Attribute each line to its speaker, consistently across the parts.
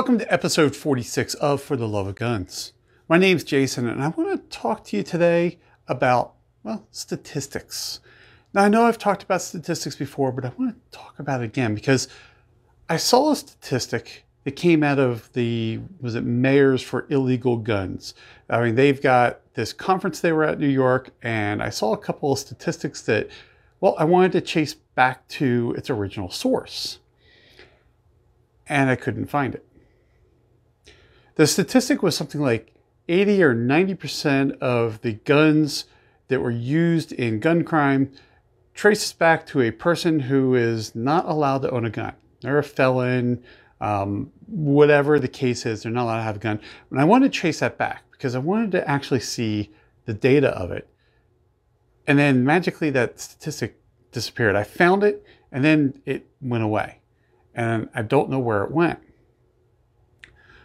Speaker 1: Welcome to episode 46 of For the Love of Guns. My name's Jason, and I want to talk to you today about, well, statistics. Now, I know I've talked about statistics before, but I want to talk about it again because I saw a statistic that came out of the, was it Mayors for Illegal Guns? I mean, they've got this conference they were at in New York, and I saw a couple of statistics that, well, I wanted to chase back to its original source. And I couldn't find it. The statistic was something like 80 or 90% of the guns that were used in gun crime traces back to a person who is not allowed to own a gun. They're a felon, um, whatever the case is, they're not allowed to have a gun. And I wanted to chase that back because I wanted to actually see the data of it. And then magically that statistic disappeared. I found it and then it went away. And I don't know where it went.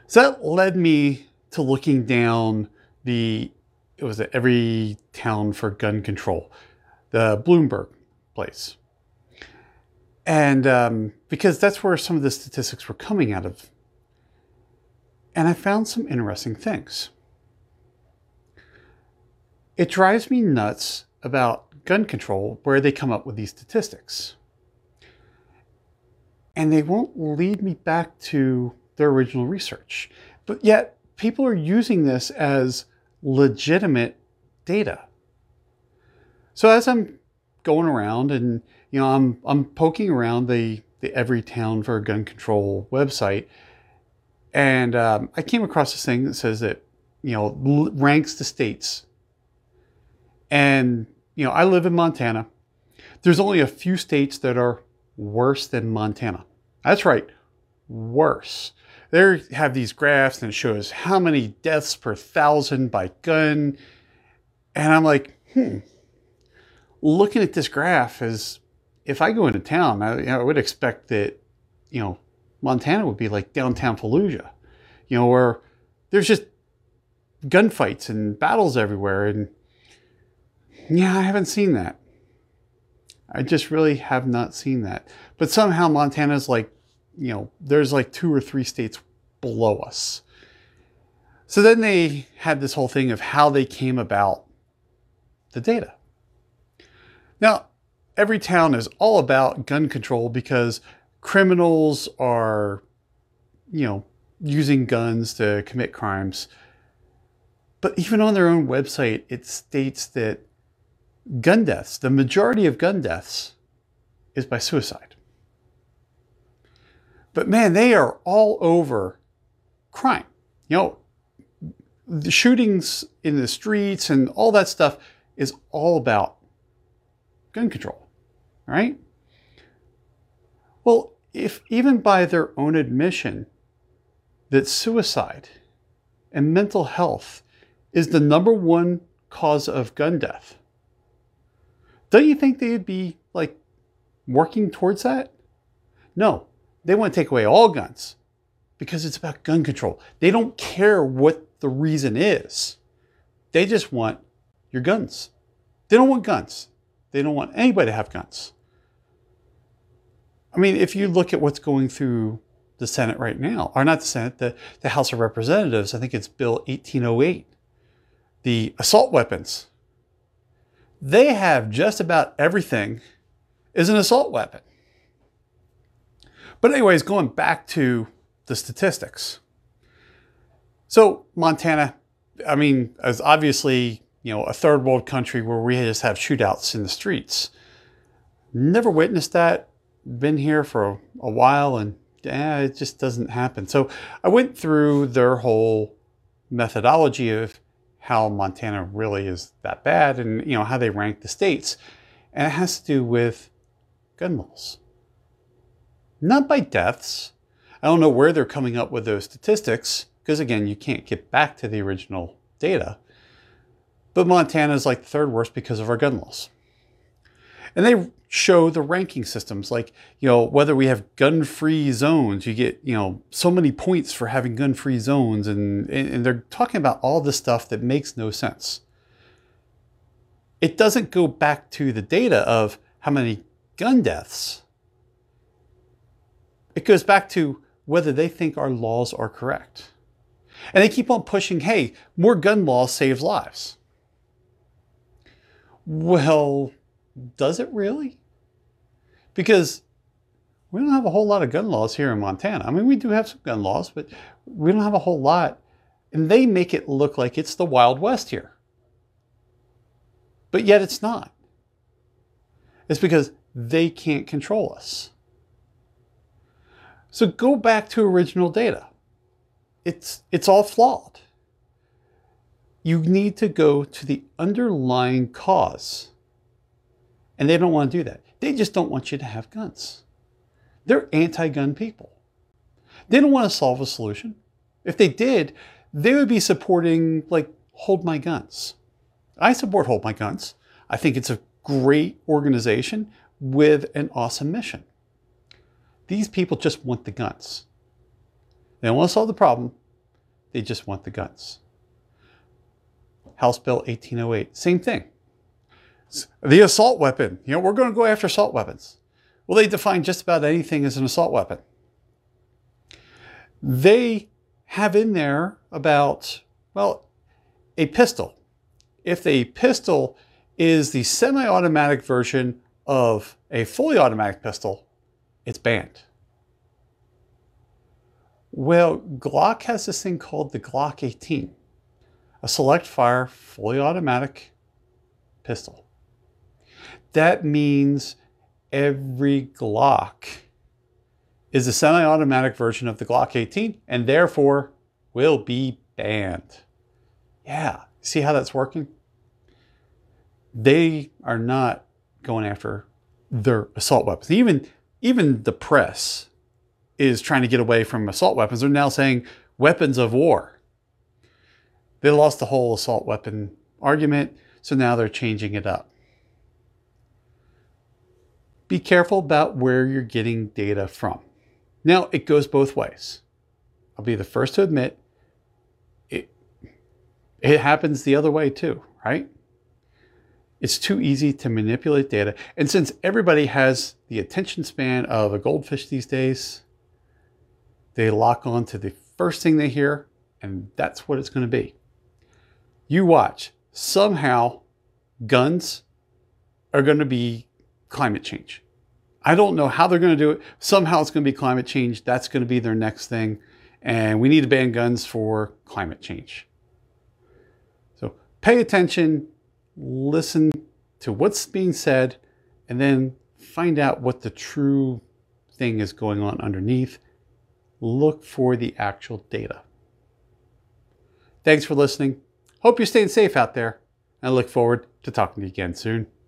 Speaker 1: So that led me to looking down the, it was every town for Gun Control, the Bloomberg place. And um, because that's where some of the statistics were coming out of. And I found some interesting things. It drives me nuts about gun control where they come up with these statistics. And they won't lead me back to their original research. But yet, people are using this as legitimate data. So as I'm going around and you know I'm I'm poking around the the Everytown for Gun Control website, and um, I came across this thing that says that you know ranks the states. And you know I live in Montana. There's only a few states that are worse than Montana. That's right, worse. They have these graphs and it shows how many deaths per thousand by gun. And I'm like, hmm, looking at this graph is if I go into town, I, you know, I would expect that, you know, Montana would be like downtown Fallujah, you know, where there's just gunfights and battles everywhere. And yeah, I haven't seen that. I just really have not seen that. But somehow Montana's like you know, there's like two or three states below us. So then they had this whole thing of how they came about the data. Now, Everytown is all about gun control because criminals are, you know, using guns to commit crimes. But even on their own website, it states that gun deaths, the majority of gun deaths, is by suicide. But man, they are all over crime. You know, the shootings in the streets and all that stuff is all about gun control, right? Well, if even by their own admission that suicide and mental health is the number one cause of gun death, don't you think they'd be like working towards that? No, they want to take away all guns because it's about gun control. They don't care what the reason is. They just want your guns. They don't want guns. They don't want anybody to have guns. I mean, if you look at what's going through the Senate right now, or not the Senate, the, the House of Representatives, I think it's Bill 1808, the assault weapons. They have just about everything is an assault weapon. But anyways, going back to the statistics. So Montana, I mean, is obviously, you know, a third world country where we just have shootouts in the streets. Never witnessed that. Been here for a while and it just doesn't happen. So I went through their whole methodology of how Montana really is that bad and, you know, how they rank the states. And it has to do with gun laws not by deaths. I don't know where they're coming up with those statistics, because again, you can't get back to the original data. But Montana is like the third worst because of our gun laws. And they show the ranking systems, like, you know, whether we have gun free zones, you get, you know, so many points for having gun free zones. And, and they're talking about all this stuff that makes no sense. It doesn't go back to the data of how many gun deaths it goes back to whether they think our laws are correct. And they keep on pushing, hey, more gun laws save lives. Well, does it really? Because we don't have a whole lot of gun laws here in Montana. I mean, we do have some gun laws, but we don't have a whole lot. And they make it look like it's the Wild West here. But yet it's not. It's because they can't control us. So go back to original data. It's, it's all flawed. You need to go to the underlying cause. And they don't want to do that. They just don't want you to have guns. They're anti gun people. They don't want to solve a solution. If they did, they would be supporting, like, Hold My Guns. I support Hold My Guns. I think it's a great organization with an awesome mission. These people just want the guns. They don't want to solve the problem, they just want the guns. House Bill 1808, same thing. The assault weapon. You know, we're going to go after assault weapons. Well, they define just about anything as an assault weapon. They have in there about, well, a pistol. If the pistol is the semi automatic version of a fully automatic pistol, it's banned. Well, Glock has this thing called the Glock 18, a select fire, fully automatic pistol. That means every Glock is a semi automatic version of the Glock 18 and therefore will be banned. Yeah, see how that's working? They are not going after their assault weapons. Even, even the press is trying to get away from assault weapons. They're now saying weapons of war. They lost the whole assault weapon argument, so now they're changing it up. Be careful about where you're getting data from. Now, it goes both ways. I'll be the first to admit it, it happens the other way too, right? It's too easy to manipulate data. And since everybody has the attention span of a goldfish these days, they lock on to the first thing they hear, and that's what it's going to be. You watch. Somehow, guns are going to be climate change. I don't know how they're going to do it. Somehow it's going to be climate change. That's going to be their next thing. And we need to ban guns for climate change. So pay attention, listen to what's being said, and then find out what the true thing is going on underneath. Look for the actual data. Thanks for listening. Hope you're staying safe out there. I look forward to talking to you again soon.